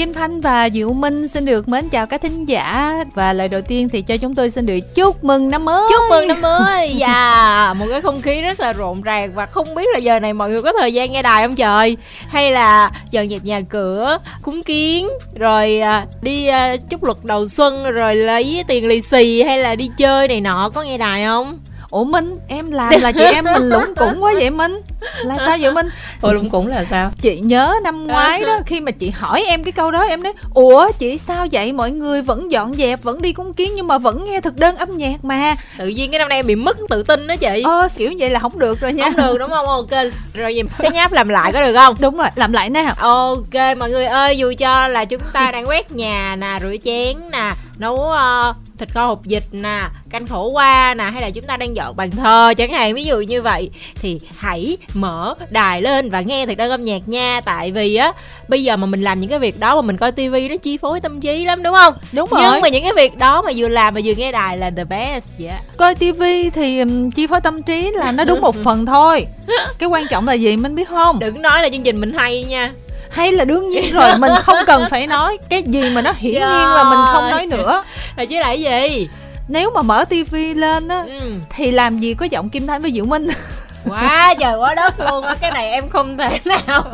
Kim Thanh và Diệu Minh xin được mến chào các thính giả và lời đầu tiên thì cho chúng tôi xin được chúc mừng năm mới. Chúc mừng năm mới. Dạ, yeah. một cái không khí rất là rộn ràng và không biết là giờ này mọi người có thời gian nghe đài không trời? Hay là dọn dẹp nhà cửa, cúng kiến, rồi à, đi à, chúc luật đầu xuân rồi lấy tiền lì xì hay là đi chơi này nọ có nghe đài không? Ủa minh em làm là chị em mình lũng củng quá vậy minh? Là sao vậy minh? Ủa lũng củng là sao? Chị nhớ năm ngoái đó khi mà chị hỏi em cái câu đó em nói ủa chị sao vậy? Mọi người vẫn dọn dẹp vẫn đi cúng kiến nhưng mà vẫn nghe thực đơn âm nhạc mà. Tự nhiên cái năm nay em bị mất tự tin đó chị. Ờ kiểu vậy là không được rồi nha. Không được đúng không? Ok rồi gì sẽ nháp làm lại có được không? Đúng rồi làm lại nào ok mọi người ơi dù cho là chúng ta đang quét nhà nè rửa chén nè nấu uh, thịt kho hộp vịt nè canh khổ qua nè hay là chúng ta đang dọn bàn thờ chẳng hạn ví dụ như vậy. Thì hãy mở đài lên và nghe thật đơn âm nhạc nha. Tại vì á bây giờ mà mình làm những cái việc đó mà mình coi tivi nó chi phối tâm trí lắm đúng không? Đúng rồi. nhưng mà những cái việc đó mà vừa làm mà vừa nghe đài là the best yeah. Dạ. coi tivi thì chi phối tâm trí là nó đúng một phần thôi. Cái quan trọng là gì mình biết không? Đừng nói là chương trình mình hay nha hay là đương nhiên rồi mình không cần phải nói cái gì mà nó hiển nhiên là mình không nói nữa. Là chứ lại gì? Nếu mà mở tivi lên á ừ. thì làm gì có giọng kim thanh với diệu minh quá trời quá đất luôn á. Cái này em không thể nào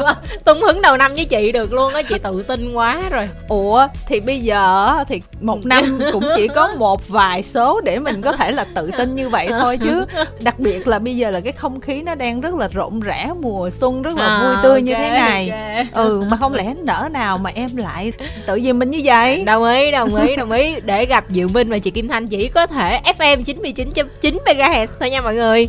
tung hứng đầu năm với chị được luôn á. Chị tự tin quá rồi. Ủa thì bây giờ thì một năm cũng chỉ có một vài số để mình có thể là tự tin như vậy thôi chứ. Đặc biệt là bây giờ là cái không khí nó đang rất là rộn rã mùa xuân rất là à, vui tươi okay, như thế này. okay. ừ mà không lẽ nỡ nào mà em lại tự nhiên mình như vậy? Đồng ý đồng ý đồng ý. Để gặp diệu minh và chị kim thanh chỉ có thể fm 99.9 mhz thôi nha mọi người.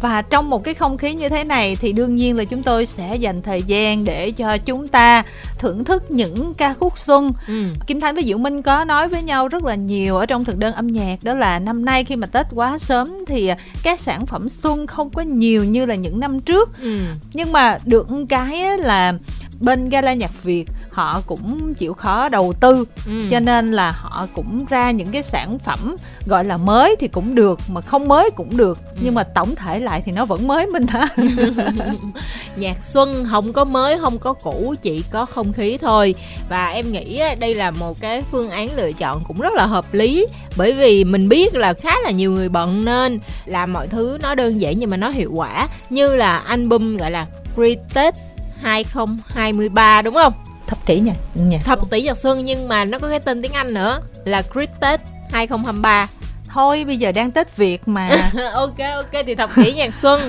Và trong một cái không khí như thế này thì đương nhiên là chúng tôi sẽ dành thời gian để cho chúng ta thưởng thức những ca khúc xuân ừ. kim thanh với diệu minh có nói với nhau rất là nhiều ở trong thực đơn âm nhạc đó là năm nay khi mà tết quá sớm thì các sản phẩm xuân không có nhiều như là những năm trước ừ. nhưng mà được cái là bên gala nhạc việt họ cũng chịu khó đầu tư ừ. cho nên là họ cũng ra những cái sản phẩm gọi là mới thì cũng được mà không mới cũng được ừ. nhưng mà tổng thể lại thì nó vẫn mới mình hả nhạc xuân không có mới không có cũ chỉ có không khí thôi và em nghĩ đây là một cái phương án lựa chọn cũng rất là hợp lý bởi vì mình biết là khá là nhiều người bận nên làm mọi thứ nó đơn giản nhưng mà nó hiệu quả như là album gọi là Greatest 2023 đúng không? Thập kỷ nhỉ? nhạc Thập kỷ nhạc xuân nhưng mà nó có cái tên tiếng Anh nữa là Christmas 2023 thôi bây giờ đang tết việt mà. Ok ok thì thập kỷ nhạc xuân.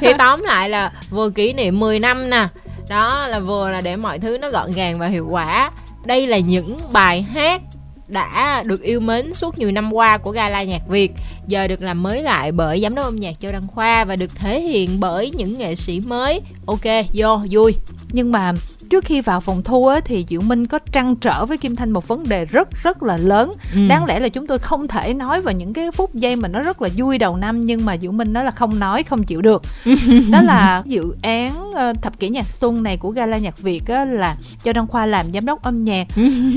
Thì tóm lại là vừa kỷ niệm 10 năm nè. Đó là vừa là để mọi thứ nó gọn gàng và hiệu quả. Đây là những bài hát đã được yêu mến suốt nhiều năm qua của gala nhạc Việt. Giờ được làm mới lại bởi giám đốc âm nhạc Châu Đăng Khoa và được thể hiện bởi những nghệ sĩ mới. Ok vô vui. Nhưng mà trước khi vào phòng thu á, thì Diệu Minh có trăn trở với Kim Thanh một vấn đề rất rất là lớn. Ừ. đáng lẽ là chúng tôi không thể nói vào những cái phút giây mà nó rất là vui đầu năm nhưng mà Diệu Minh nói là không nói không chịu được. Đó là dự án ờ, thập kỷ nhạc xuân này của Gala nhạc Việt á, là cho Đăng Khoa làm giám đốc âm nhạc.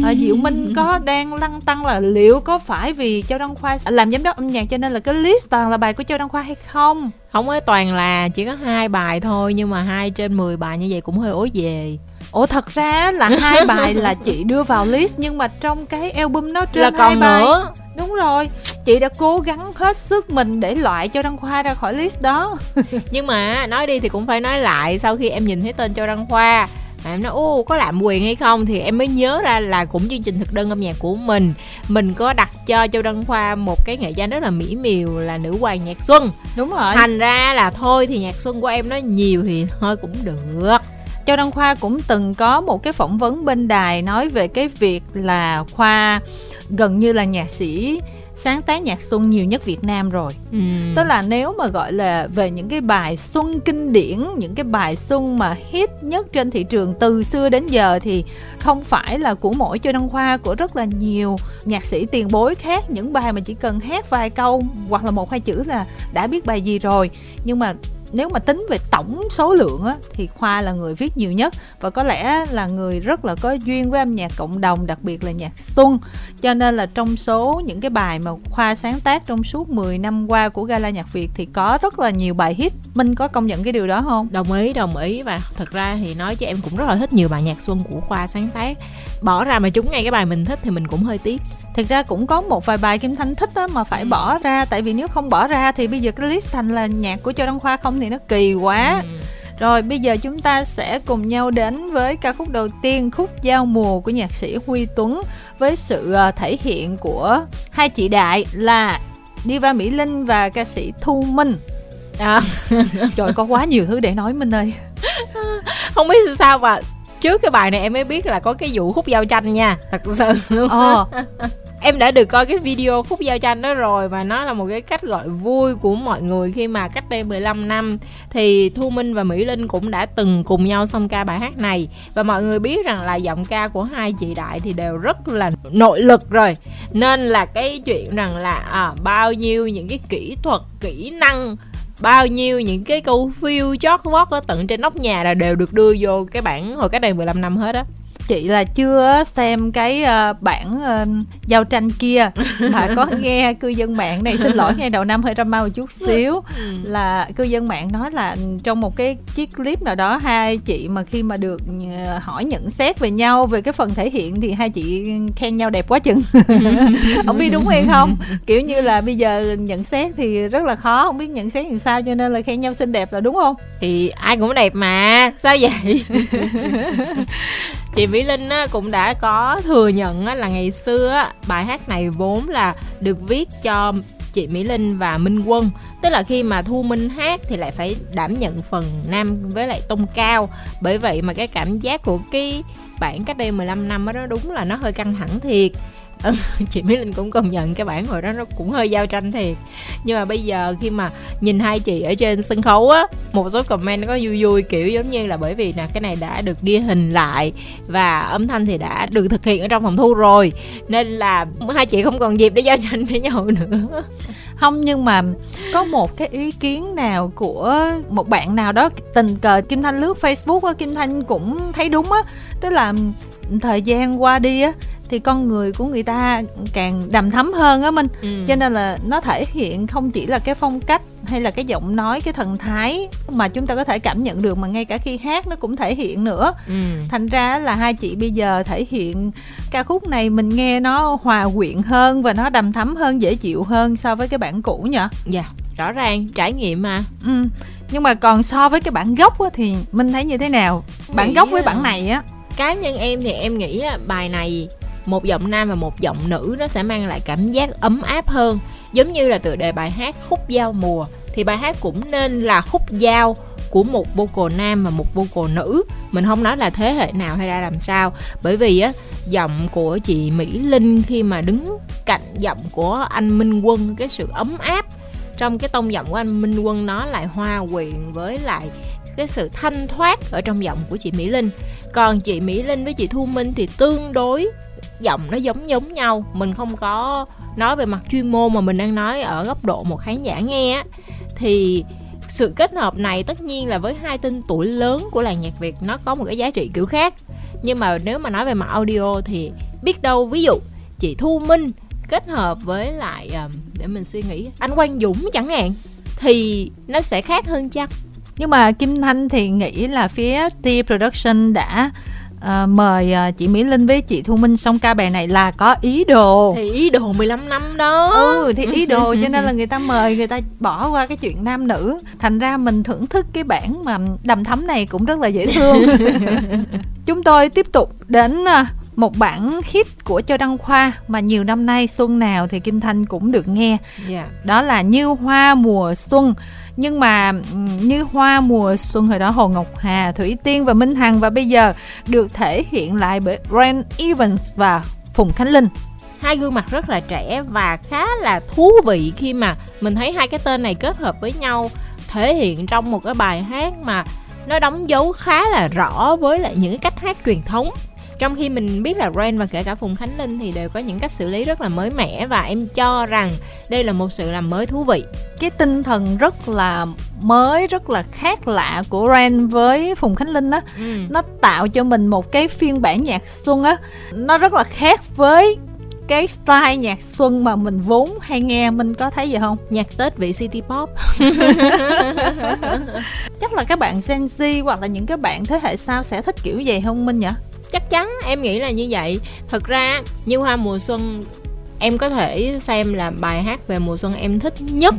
À, Diệu Minh có đang lăn tăng là liệu có phải vì Châu Đăng Khoa làm giám đốc âm nhạc cho nên là cái list toàn là bài của Châu Đăng Khoa hay không không ấy toàn là chỉ có hai bài thôi nhưng mà hai trên 10 bài như vậy cũng hơi ối về. Ủa thật ra là hai bài là chị đưa vào list nhưng mà trong cái album nó trên là còn hai nữa. Bài. đúng rồi chị đã cố gắng hết sức mình để loại cho đăng khoa ra khỏi list đó. Nhưng mà nói đi thì cũng phải nói lại sau khi em nhìn thấy tên cho đăng khoa mà em nói ô có làm quyền hay không? Thì em mới nhớ ra là cũng chương trình thực đơn âm nhạc của mình. Mình có đặt cho châu đăng khoa một cái nghệ danh rất là mỹ miều là nữ hoàng nhạc xuân. Đúng rồi. Thành ra là thôi thì nhạc xuân của em nó nhiều thì thôi cũng được. Châu Đăng Khoa cũng từng có một cái phỏng vấn bên đài nói về cái việc là Khoa gần như là nhạc sĩ sáng tác nhạc xuân nhiều nhất Việt Nam rồi. Ừ. Tức là nếu mà gọi là về những cái bài xuân kinh điển, những cái bài xuân mà hit nhất trên thị trường từ xưa đến giờ thì không phải là của mỗi Châu Đăng Khoa của rất là nhiều nhạc sĩ tiền bối khác những bài mà chỉ cần hát vài câu hoặc là một hai chữ là đã biết bài gì rồi. Nhưng mà nếu mà tính về tổng số lượng á, thì khoa là người viết nhiều nhất. Và có lẽ là người rất là có duyên với âm nhạc cộng đồng đặc biệt là nhạc xuân. Cho nên là trong số những cái bài mà khoa sáng tác trong suốt 10 năm qua của gala nhạc việt thì có rất là nhiều bài hit. Minh có công nhận cái điều đó không? Đồng ý đồng ý. Và thật ra thì nói cho em cũng rất là thích nhiều bài nhạc xuân của khoa sáng tác. Bỏ ra mà chúng ngay cái bài mình thích thì mình cũng hơi tiếc thực ra cũng có một vài bài kim thanh thích á mà phải ừ. bỏ ra tại vì nếu không bỏ ra thì bây giờ cái list thành là nhạc của châu đăng khoa không thì nó kỳ quá ừ. Rồi bây giờ chúng ta sẽ cùng nhau đến với ca khúc đầu tiên khúc giao mùa của nhạc sĩ Huy Tuấn với sự ờ, thể hiện của hai chị đại là Diva Mỹ Linh và ca sĩ Thu Minh. À. Trời có quá nhiều thứ để nói Minh ơi. Không biết sao mà trước cái bài này em mới biết là có cái vụ khúc giao tranh nha thật sự luôn ờ em đã được coi cái video khúc giao tranh đó rồi và nó là một cái cách gọi vui của mọi người khi mà cách đây 15 năm. Thì Thu Minh và Mỹ Linh cũng đã từng cùng nhau xong ca bài hát này. Và mọi người biết rằng là giọng ca của hai chị Đại thì đều rất là nội lực rồi. Nên là cái chuyện rằng là à, bao nhiêu những cái kỹ thuật kỹ năng bao nhiêu những cái câu phiêu chót vót ở tận trên nóc nhà là đều được đưa vô cái bản hồi cách đây 15 năm hết á chị là chưa xem cái uh, bản uh, giao tranh kia mà có nghe cư dân mạng này xin lỗi ngay đầu năm hơi drama một chút xíu. Ừ. là cư dân mạng nói là trong một cái chiếc clip nào đó hai chị mà khi mà được uh, hỏi nhận xét về nhau về cái phần thể hiện thì hai chị khen nhau đẹp quá chừng. Không biết đúng hay không? Kiểu như là bây giờ nhận xét thì rất là khó không biết nhận xét làm sao cho nên là khen nhau xinh đẹp là đúng không? Thì ai cũng đẹp mà sao vậy chị Mỹ Linh á, cũng đã có thừa nhận á, là ngày xưa á, bài hát này vốn là được viết cho chị Mỹ Linh và Minh Quân. Tức là khi mà Thu Minh hát thì lại phải đảm nhận phần nam với lại tông cao. Bởi vậy mà cái cảm giác của cái bản cách đây 15 năm đó đúng là nó hơi căng thẳng thiệt. Ừ, chị Mỹ Linh cũng công nhận cái bản hồi đó nó cũng hơi giao tranh thiệt. Nhưng mà bây giờ khi mà nhìn hai chị ở trên sân khấu á một số comment nó có vui vui kiểu giống như là bởi vì nè cái này đã được ghi hình lại và âm thanh thì đã được thực hiện ở trong phòng thu rồi. Nên là hai chị không còn dịp để giao tranh với nhau nữa. Không nhưng mà có một cái ý kiến nào của một bạn nào đó tình cờ kim thanh lướt facebook á kim thanh cũng thấy đúng á. Tức là thời gian qua đi á thì con người của người ta càng đầm thắm hơn á minh. Ừ. cho nên là nó thể hiện không chỉ là cái phong cách hay là cái giọng nói cái thần thái mà chúng ta có thể cảm nhận được mà ngay cả khi hát nó cũng thể hiện nữa. Ừ. thành ra là hai chị bây giờ thể hiện ca khúc này mình nghe nó hòa quyện hơn và nó đầm thắm hơn dễ chịu hơn so với cái bản cũ nhỉ dạ yeah, rõ ràng trải nghiệm mà. Ừ nhưng mà còn so với cái bản gốc á, thì minh thấy như thế nào? Bản gốc với bản này á. Cá nhân em thì em nghĩ bài này một giọng nam và một giọng nữ nó sẽ mang lại cảm giác ấm áp hơn. Giống như là tựa đề bài hát khúc giao mùa. Thì bài hát cũng nên là khúc giao của một vocal nam và một vocal nữ. Mình không nói là thế hệ nào hay ra làm sao. Bởi vì á, giọng của chị mỹ linh khi mà đứng cạnh giọng của anh minh quân, cái sự ấm áp trong cái tông giọng của anh minh quân nó lại hoa quyện với lại cái sự thanh thoát ở trong giọng của chị mỹ linh. Còn chị mỹ linh với chị thu minh thì tương đối giọng nó giống giống nhau. Mình không có nói về mặt chuyên môn mà mình đang nói ở góc độ một khán giả nghe á. Thì sự kết hợp này tất nhiên là với hai tên tuổi lớn của làng nhạc Việt nó có một cái giá trị kiểu khác. Nhưng mà nếu mà nói về mặt audio thì biết đâu, ví dụ chị Thu Minh kết hợp với lại ờ, để mình suy nghĩ, anh Quang Dũng chẳng hạn, thì nó sẽ khác hơn chăng? Nhưng mà Kim Thanh thì nghĩ là phía T Production đã à, mời à, chị Mỹ Linh với chị Thu Minh xong ca bài này là có ý đồ thì ý đồ 15 năm đó ừ thì ý đồ cho nên là người ta mời người ta bỏ qua cái chuyện nam nữ thành ra mình thưởng thức cái bản mà đầm thấm này cũng rất là dễ thương chúng tôi tiếp tục đến à, một bản hit của Châu Đăng Khoa mà nhiều năm nay xuân nào thì Kim Thanh cũng được nghe. Yeah. Dạ. Đó là Như Hoa mùa xuân nhưng mà như hoa mùa xuân hồi đó Hồ Ngọc Hà, Thủy Tiên và Minh Hằng và bây giờ được thể hiện lại bởi Brand Evans và Phùng Khánh Linh. Hai gương mặt rất là trẻ và khá là thú vị khi mà mình thấy hai cái tên này kết hợp với nhau thể hiện trong một cái bài hát mà nó đóng dấu khá là rõ với lại những cái cách hát truyền thống trong khi mình biết là Ren và kể cả Phùng Khánh Linh thì đều có những cách xử lý rất là mới mẻ và em cho rằng đây là một sự làm mới thú vị. Cái tinh thần rất là mới rất là khác lạ của Ren với Phùng Khánh Linh á. Ừ. nó tạo cho mình một cái phiên bản nhạc xuân á. Nó rất là khác với cái style nhạc xuân mà mình vốn hay nghe. Mình có thấy gì không? Nhạc tết vị city pop. Chắc là các bạn Gen Z hoặc là những cái bạn thế hệ sau sẽ thích kiểu gì không minh nhỉ chắc chắn em nghĩ là như vậy. Thật ra, như hoa mùa xuân, em có thể xem là bài hát về mùa xuân em thích nhất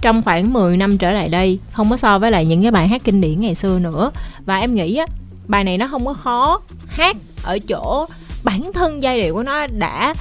trong khoảng 10 năm trở lại đây. Không có so với lại những cái bài hát kinh điển ngày xưa nữa. Và em nghĩ á, bài này nó không có khó. Hát ở chỗ bản thân giai điệu của nó đã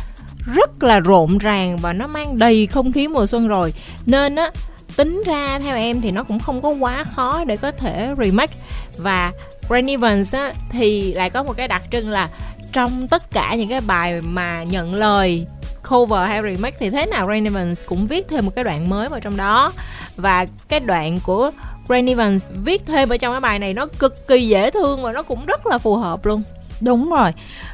rất là rộn ràng và nó mang đầy không khí mùa xuân rồi. Nên á, tính ra theo em thì nó cũng không có quá khó để có thể remake. Và Rain Evans á, thì lại có một cái đặc trưng là trong tất cả những cái bài mà nhận lời cover hay remake thì thế nào Rain Evans cũng viết thêm một cái đoạn mới vào trong đó và cái đoạn của Rain Evans viết thêm ở trong cái bài này nó cực kỳ dễ thương và nó cũng rất là phù hợp luôn đúng rồi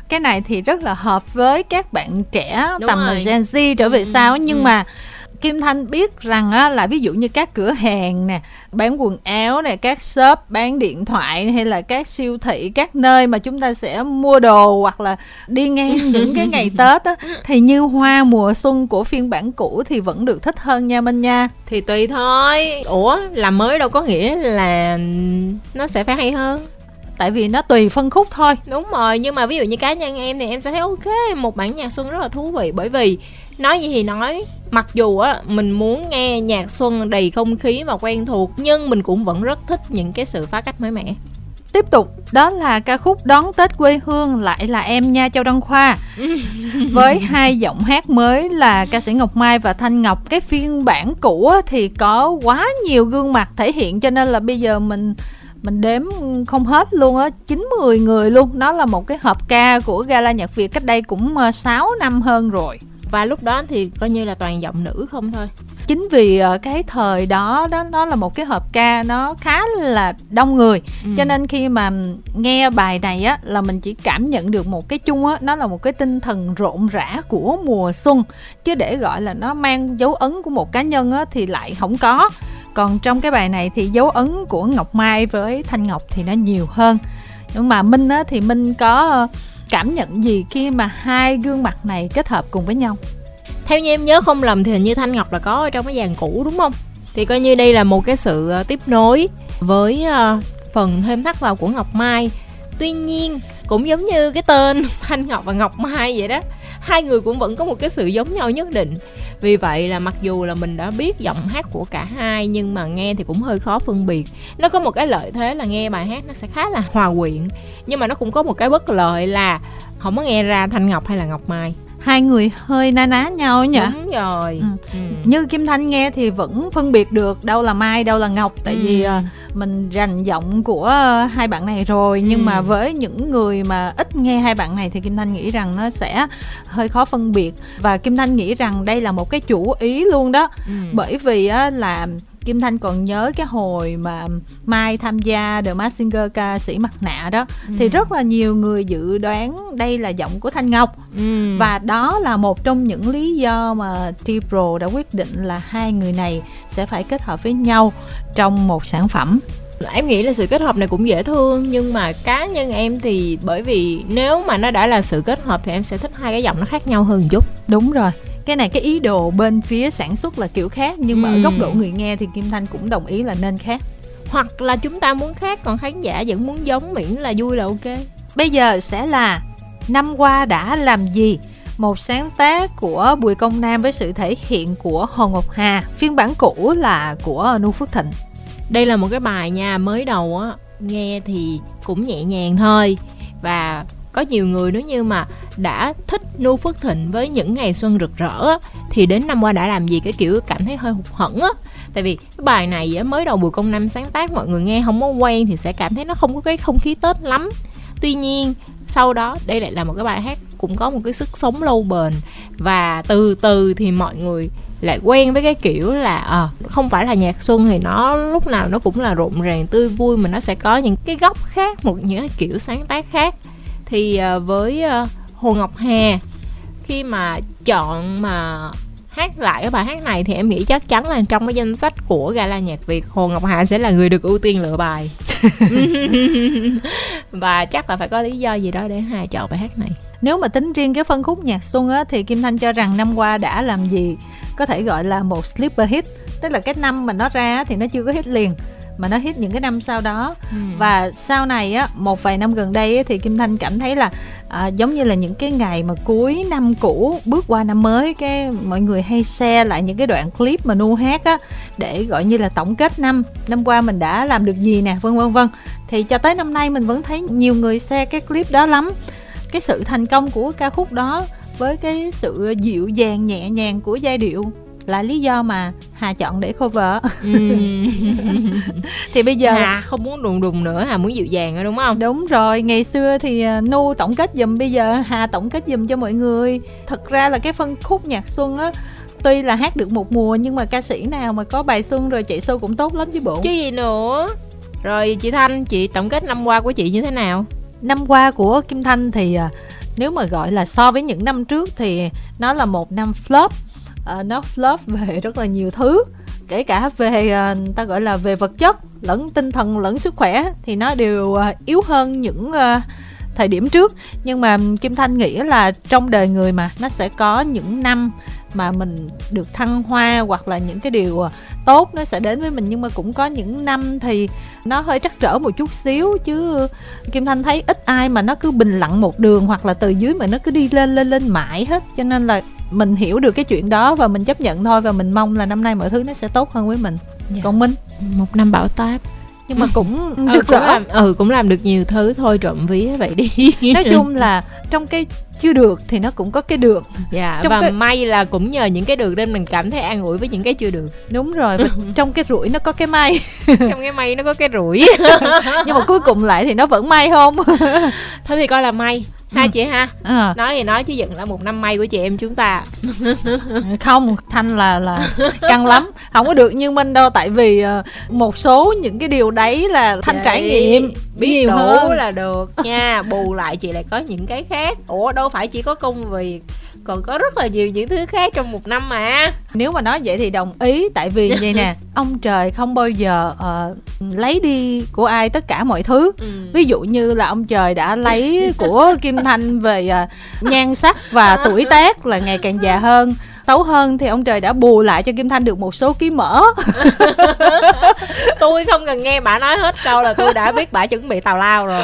cái này thì rất là hợp với các bạn trẻ đúng tầm rồi. Gen Z trở về ừ, sau nhưng ừ. mà Kim Thanh biết rằng á, là ví dụ như các cửa hàng nè bán quần áo nè các shop bán điện thoại hay là các siêu thị các nơi mà chúng ta sẽ mua đồ hoặc là đi ngang những cái ngày Tết á thì như hoa mùa xuân của phiên bản cũ thì vẫn được thích hơn nha Minh nha. Thì tùy thôi. Ủa làm mới đâu có nghĩa là nó sẽ phải hay hơn. Tại vì nó tùy phân khúc thôi. Đúng rồi nhưng mà ví dụ như cá nhân em thì em sẽ thấy ok một bản nhạc xuân rất là thú vị. Bởi vì nói gì thì nói. Mặc dù á mình muốn nghe nhạc xuân đầy không khí và quen thuộc nhưng mình cũng vẫn rất thích những cái sự phá cách mới mẻ. Tiếp tục, đó là ca khúc Đón Tết quê hương lại là em nha Châu Đăng Khoa. Với hai giọng hát mới là ca sĩ Ngọc Mai và Thanh Ngọc. Cái phiên bản cũ thì có quá nhiều gương mặt thể hiện cho nên là bây giờ mình mình đếm không hết luôn á chín mười người luôn. Nó là một cái hợp ca của gala nhạc việt cách đây cũng 6 ờ, năm hơn rồi và lúc đó thì coi như là toàn giọng nữ không thôi. Chính vì ờ, cái thời đó đó nó là một cái hợp ca nó khá là đông người. Ừ. cho nên khi mà nghe bài này á là mình chỉ cảm nhận được một cái chung á nó là một cái tinh thần rộn rã của mùa xuân. Chứ để gọi là nó mang dấu ấn của một cá nhân á thì lại không có. Còn trong cái bài này thì dấu ấn của ngọc mai với thanh ngọc thì nó nhiều hơn. Nhưng mà minh á thì minh có cảm nhận gì khi mà hai gương mặt này kết hợp cùng với nhau? Theo như em nhớ không lầm thì hình như thanh ngọc là có ở trong cái dàn cũ đúng không? Thì coi như đây là một cái sự ờ, tiếp nối với ờ, phần thêm thắt vào của ngọc mai. Tuy nhiên, cũng giống như cái tên thanh ngọc và ngọc mai vậy đó hai người cũng vẫn có một cái sự giống nhau nhất định vì vậy là mặc dù là mình đã biết giọng hát của cả hai nhưng mà nghe thì cũng hơi khó phân biệt nó có một cái lợi thế là nghe bài hát nó sẽ khá là hòa quyện nhưng mà nó cũng có một cái bất lợi là không có nghe ra thanh ngọc hay là ngọc mai hai người hơi na ná nhau nhỉ đúng rồi ừ. Ừ. như kim thanh nghe thì vẫn phân biệt được đâu là mai đâu là ngọc tại ừ. vì uh, mình rành giọng của hai bạn này rồi nhưng ừ. mà với những người mà ít nghe hai bạn này thì kim thanh nghĩ rằng nó sẽ hơi khó phân biệt và kim thanh nghĩ rằng đây là một cái chủ ý luôn đó ừ. bởi vì uh, là Kim Thanh còn nhớ cái hồi mà Mai tham gia The Masked Singer ca sĩ mặt nạ đó ừ. thì rất là nhiều người dự đoán đây là giọng của Thanh Ngọc ừ. và đó là một trong những lý do mà T-Pro đã quyết định là hai người này sẽ phải kết hợp với nhau trong một sản phẩm em nghĩ là sự kết hợp này cũng dễ thương nhưng mà cá nhân em thì bởi vì nếu mà nó đã là sự kết hợp thì em sẽ thích hai cái giọng nó khác nhau hơn một chút đúng rồi cái này cái ý đồ bên phía sản xuất là kiểu khác nhưng mà ừ. ở góc độ người nghe thì kim thanh cũng đồng ý là nên khác. Hoặc là chúng ta muốn khác còn khán giả vẫn muốn giống miễn là vui là ok. Bây giờ sẽ là năm qua đã làm gì? Một sáng tác của Bùi Công Nam với sự thể hiện của Hồ Ngọc Hà. Phiên bản cũ là của Nu Phước Thịnh. Đây là một cái bài nha mới đầu á nghe thì cũng nhẹ nhàng thôi. Và có nhiều người nếu như mà đã thích Nu Phước Thịnh với những ngày xuân rực rỡ thì đến năm qua đã làm gì cái kiểu cảm thấy hơi hụt hẫng á. Tại vì cái bài này mới đầu bùi công năm sáng tác mọi người nghe không có quen thì sẽ cảm thấy nó không có cái không khí tết lắm. Tuy nhiên sau đó đây lại là một cái bài hát cũng có một cái sức sống lâu bền và từ từ thì mọi người lại quen với cái kiểu là à, không phải là nhạc xuân thì nó lúc nào nó cũng là rộn ràng tươi vui mà nó sẽ có những cái góc khác một những cái kiểu sáng tác khác thì uh, với uh, hồ ngọc hà khi mà chọn mà hát lại cái bài hát này thì em nghĩ chắc chắn là trong cái danh sách của gala nhạc Việt Hồ Ngọc Hà sẽ là người được ưu tiên lựa bài. Và chắc là phải có lý do gì đó để Hà chọn bài hát này. Nếu mà tính riêng cái phân khúc nhạc xuân á thì Kim Thanh cho rằng năm qua đã làm gì có thể gọi là một sleeper hit. Tức là cái năm mà nó ra thì nó chưa có hit liền mà nó hit những cái năm sau đó. Ừ. và sau này á một vài năm gần đây á, thì kim thanh cảm thấy là à, giống như là những cái ngày mà cuối năm cũ bước qua năm mới cái mọi người hay share lại những cái đoạn clip mà nu hát á để gọi như là tổng kết năm. Năm qua mình đã làm được gì nè vân vân vân. Thì cho tới năm nay mình vẫn thấy nhiều người share cái clip đó lắm. Cái sự thành công của ca khúc đó với cái sự dịu dàng nhẹ nhàng của giai điệu là lý do mà hà chọn để cover. Ừ. thì bây giờ hà không muốn đùng đùng nữa hà muốn dịu dàng rồi đúng không? Đúng rồi ngày xưa thì à, nu tổng kết dùm bây giờ hà tổng kết dùm cho mọi người. Thật ra là cái phân khúc nhạc xuân á tuy là hát được một mùa nhưng mà ca sĩ nào mà có bài xuân rồi chạy show cũng tốt lắm chứ bộ. Chứ gì nữa. Rồi chị thanh chị tổng kết năm qua của chị như thế nào? Năm qua của kim thanh thì à, nếu mà gọi là so với những năm trước thì nó là một năm flop uh, nó flop về rất là nhiều thứ. Kể cả về uh, ta gọi là về vật chất lẫn tinh thần lẫn sức khỏe thì nó đều uh, yếu hơn những uh, thời điểm trước. Nhưng mà kim thanh nghĩ là trong đời người mà nó sẽ có những năm mà mình được thăng hoa hoặc là những cái điều tốt nó sẽ đến với mình. Nhưng mà cũng có những năm thì nó hơi trắc trở một chút xíu chứ kim thanh thấy ít ai mà nó cứ bình lặng một đường hoặc là từ dưới mà nó cứ đi lên lên lên mãi hết. Cho nên là mình hiểu được cái chuyện đó và mình chấp nhận thôi và mình mong là năm nay mọi thứ nó sẽ tốt hơn với mình. Dạ. còn minh? Một năm bão táp. Nhưng mà cũng ừ, rực rỡ làm, ừ cũng làm được nhiều thứ thôi trộm ví vậy đi. Nói chung là trong cái chưa được thì nó cũng có cái được. Dạ trong và cái... may là cũng nhờ những cái được nên mình cảm thấy an ủi với những cái chưa được. Đúng rồi và trong cái rủi nó có cái may. Trong cái may nó có cái rủi. Nhưng mà cuối cùng lại thì nó vẫn may không? Thôi thì coi là may ha ừ. chị ha à. nói thì nói chứ vẫn là một năm may của chị em chúng ta không thanh là là căng lắm không có được như minh đâu tại vì uh, một số những cái điều đấy là thanh Vậy, trải nghiệm biết nhiều đủ hơn. là được nha bù lại chị lại có những cái khác ủa đâu phải chỉ có công việc còn có rất là nhiều những thứ khác trong một năm mà. Nếu mà nói vậy thì đồng ý tại vì vậy nè ông trời không bao giờ uh, lấy đi của ai tất cả mọi thứ. Ừ. ví dụ như là ông trời đã lấy của kim thanh về uh, nhan sắc và tuổi tác là ngày càng già hơn. Xấu hơn thì ông trời đã bù lại cho kim thanh được một số ký mỡ. Tôi không cần nghe bà nói hết câu là tôi đã biết bà chuẩn bị tào lao rồi.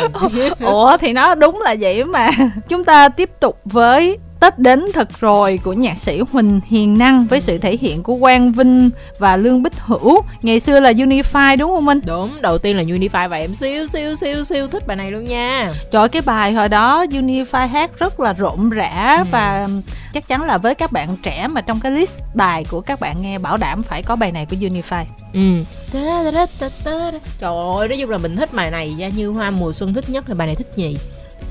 Ủa thì nó đúng là vậy mà. Chúng ta tiếp tục với Tết đến thật rồi của nhạc sĩ Huỳnh Hiền Năng với sự thể hiện của Quang Vinh và Lương Bích Hữu. Ngày xưa là Unify đúng không Minh? Đúng, đầu tiên là Unify và em siêu siêu siêu siêu thích bài này luôn nha. Trời cái bài hồi đó Unify hát rất là rộn rã ừ. và chắc chắn là với các bạn trẻ mà trong cái list bài của các bạn nghe bảo đảm phải có bài này của Unify. Ừ. Trời ơi, nói chung là mình thích bài này nha, như hoa mùa xuân thích nhất thì bài này thích nhì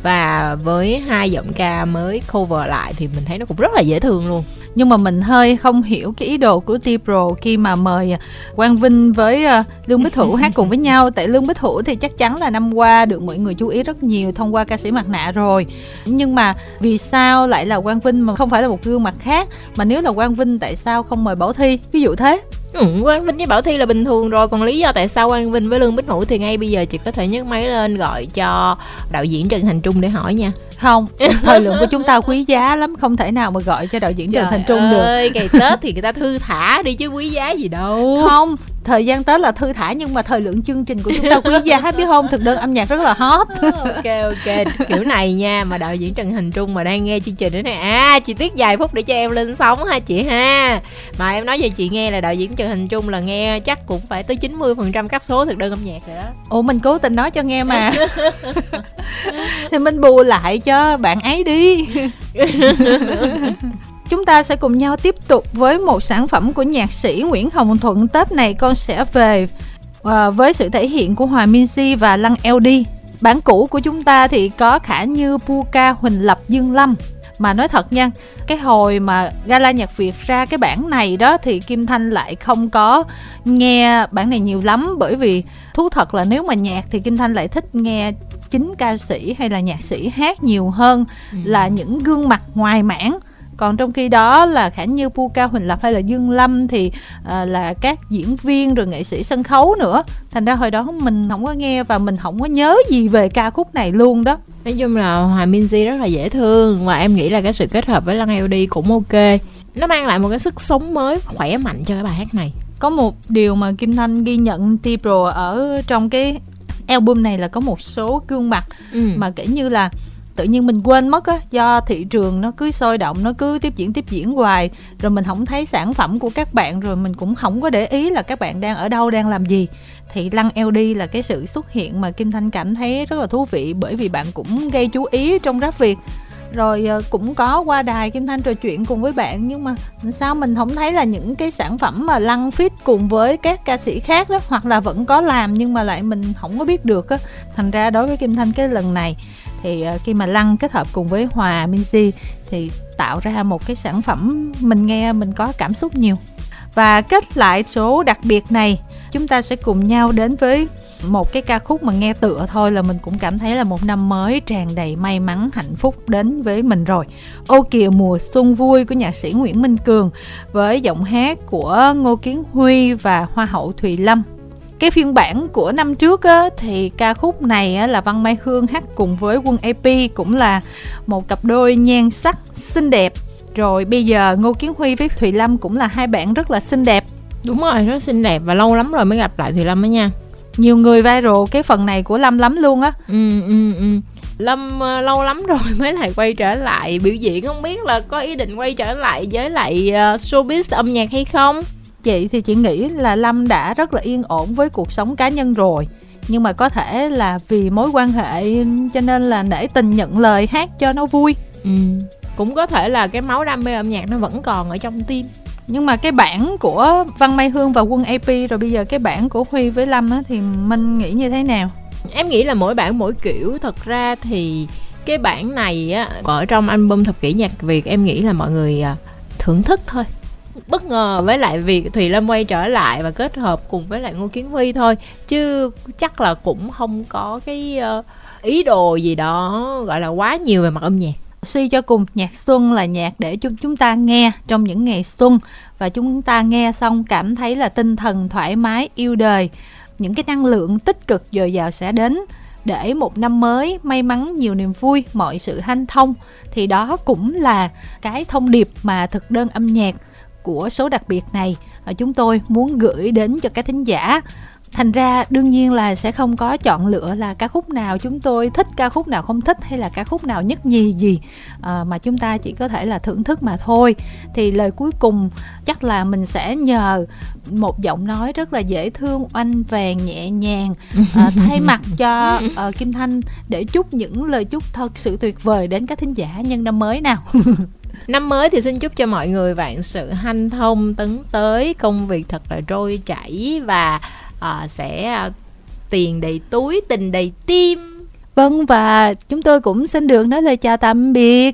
và với hai giọng ca mới cover lại thì mình thấy nó cũng rất là dễ thương luôn. Nhưng mà mình hơi không hiểu cái ý đồ của Tipro khi mà mời Quang Vinh với ờ, Lương Bích Hữu hát cùng với nhau. Tại Lương Bích Hữu thì chắc chắn là năm qua được mọi người chú ý rất nhiều thông qua ca sĩ mặt nạ rồi. Nhưng mà vì sao lại là Quang Vinh mà không phải là một gương mặt khác? Mà nếu là Quang Vinh tại sao không mời Bảo Thi? Ví dụ thế Ừ, Quang Vinh với Bảo Thi là bình thường rồi Còn lý do tại sao Quang Vinh với Lương Bích Hữu Thì ngay bây giờ chị có thể nhấc máy lên Gọi cho đạo diễn Trần Thành Trung để hỏi nha. Không, thời lượng của chúng ta quý giá lắm Không thể nào mà gọi cho đạo diễn Trời Trần Thành Trung được. ơi, ngày Tết thì người ta thư thả đi chứ quý giá gì đâu. Không, thời gian tết là thư thả nhưng mà thời lượng chương trình của chúng ta quý giá biết không? Thực đơn âm nhạc rất là hot. Ok ok. Kiểu này nha mà đạo diễn trần hình trung mà đang nghe chương trình đó này à chị tiết vài phút để cho em lên sóng ha chị ha. Mà em nói cho chị nghe là đạo diễn trần hình trung là nghe chắc cũng phải tới 90 phần trăm các số thực đơn âm nhạc rồi đó. Ủa mình cố tình nói cho nghe mà. Thì mình bù lại cho bạn ấy đi chúng ta sẽ cùng nhau tiếp tục với một sản phẩm của nhạc sĩ Nguyễn Hồng Thuận Tết này con sẽ về à, với sự thể hiện của Hòa Minzy và Lăng LD. Bản cũ của chúng ta thì có Khả Như, Puka, Huỳnh Lập, Dương Lâm mà nói thật nha cái hồi mà gala nhạc việt ra cái bản này đó thì kim thanh lại không có nghe bản này nhiều lắm bởi vì thú thật là nếu mà nhạc thì kim thanh lại thích nghe chính ca sĩ hay là nhạc sĩ hát nhiều hơn ừ. là những gương mặt ngoài mảng còn trong khi đó là khả như pu cao huỳnh lập hay là dương lâm thì uh, là các diễn viên rồi nghệ sĩ sân khấu nữa. Thành ra hồi đó mình không có nghe và mình không có nhớ gì về ca khúc này luôn đó. Nói chung là hòa minzy rất là dễ thương và em nghĩ là cái sự kết hợp với lăng ld cũng ok. Nó mang lại một cái sức sống mới khỏe mạnh cho cái bài hát này. Có một điều mà kim thanh ghi nhận t ở trong cái album này là có một số gương mặt ừ. mà kể như là tự nhiên mình quên mất á, do thị trường nó cứ sôi động, nó cứ tiếp diễn tiếp diễn hoài. Rồi mình không thấy sản phẩm của các bạn, rồi mình cũng không có để ý là các bạn đang ở đâu, đang làm gì. Thì lăng LD là cái sự xuất hiện mà Kim Thanh cảm thấy rất là thú vị, bởi vì bạn cũng gây chú ý trong rap Việt. Rồi ờ, cũng có qua đài Kim Thanh trò chuyện cùng với bạn, nhưng mà sao mình không thấy là những cái sản phẩm mà lăng fit cùng với các ca sĩ khác đó, hoặc là vẫn có làm nhưng mà lại mình không có biết được á. Thành ra đối với Kim Thanh cái lần này thì ờ, khi mà lăng kết hợp cùng với hòa minzy thì tạo ra một cái sản phẩm mình nghe mình có cảm xúc nhiều. Và kết lại số đặc biệt này, chúng ta sẽ cùng nhau đến với một cái ca khúc mà nghe tựa thôi là mình cũng cảm thấy là một năm mới tràn đầy may mắn, hạnh phúc đến với mình rồi. Ô kìa mùa xuân vui của nhạc sĩ nguyễn minh cường với giọng hát của ngô kiến huy và hoa hậu thùy lâm cái phiên bản của năm trước á, thì ca khúc này á, là Văn Mai Hương hát cùng với Quân AP cũng là một cặp đôi nhan sắc xinh đẹp. Rồi bây giờ Ngô Kiến Huy với Thùy Lâm cũng là hai bạn rất là xinh đẹp. Đúng rồi rất xinh đẹp và lâu lắm rồi mới gặp lại Thùy Lâm đó nha. Nhiều người viral cái phần này của Lâm lắm luôn á. Ừ ừ ừ. Lâm uh, lâu lắm rồi mới lại quay trở lại. Biểu diễn không biết là có ý định quay trở lại với lại uh, showbiz âm nhạc hay không chị thì chị nghĩ là lâm đã rất là yên ổn với cuộc sống cá nhân rồi nhưng mà có thể là vì mối quan hệ cho nên là nể tình nhận lời hát cho nó vui ừ. cũng có thể là cái máu đam mê âm nhạc nó vẫn còn ở trong tim nhưng mà cái bản của Văn Mai Hương và Quân AP rồi bây giờ cái bản của Huy với Lâm á thì mình nghĩ như thế nào? Em nghĩ là mỗi bản mỗi kiểu thật ra thì cái bản này á ở trong album thập kỷ nhạc Việt em nghĩ là mọi người à, thưởng thức thôi bất ngờ với lại việc Thùy Lâm quay trở lại và kết hợp cùng với lại Ngô Kiến Huy thôi. Chứ chắc là cũng không có cái ờ, ý đồ gì đó, gọi là, quá nhiều về mặt âm nhạc. Suy cho cùng, nhạc xuân là nhạc để chúng chúng ta nghe trong những ngày xuân. Và chúng ta nghe xong cảm thấy là tinh thần thoải mái, yêu đời. Những cái năng lượng tích cực dồi dào sẽ đến để một năm mới may mắn nhiều niềm vui, mọi sự hanh thông. Thì đó cũng là cái thông điệp mà thực đơn âm nhạc của số đặc biệt này. Chúng tôi muốn gửi đến cho các thính giả. Thành ra đương nhiên là sẽ không có chọn lựa là ca khúc nào chúng tôi thích ca khúc nào không thích hay là ca khúc nào nhất nhì gì à, mà chúng ta chỉ có thể là thưởng thức mà thôi. Thì lời cuối cùng chắc là mình sẽ nhờ một giọng nói rất là dễ thương oanh vàng nhẹ nhàng à, thay mặt cho à, kim thanh để chúc những lời chúc thật sự tuyệt vời đến các thính giả nhân năm mới nào Năm mới thì xin chúc cho mọi người vạn sự hanh thông tấn tới công việc thật là trôi chảy và uh, sẽ uh, tiền đầy túi tình đầy tim. Vâng và chúng tôi cũng xin được nói lời chào tạm biệt.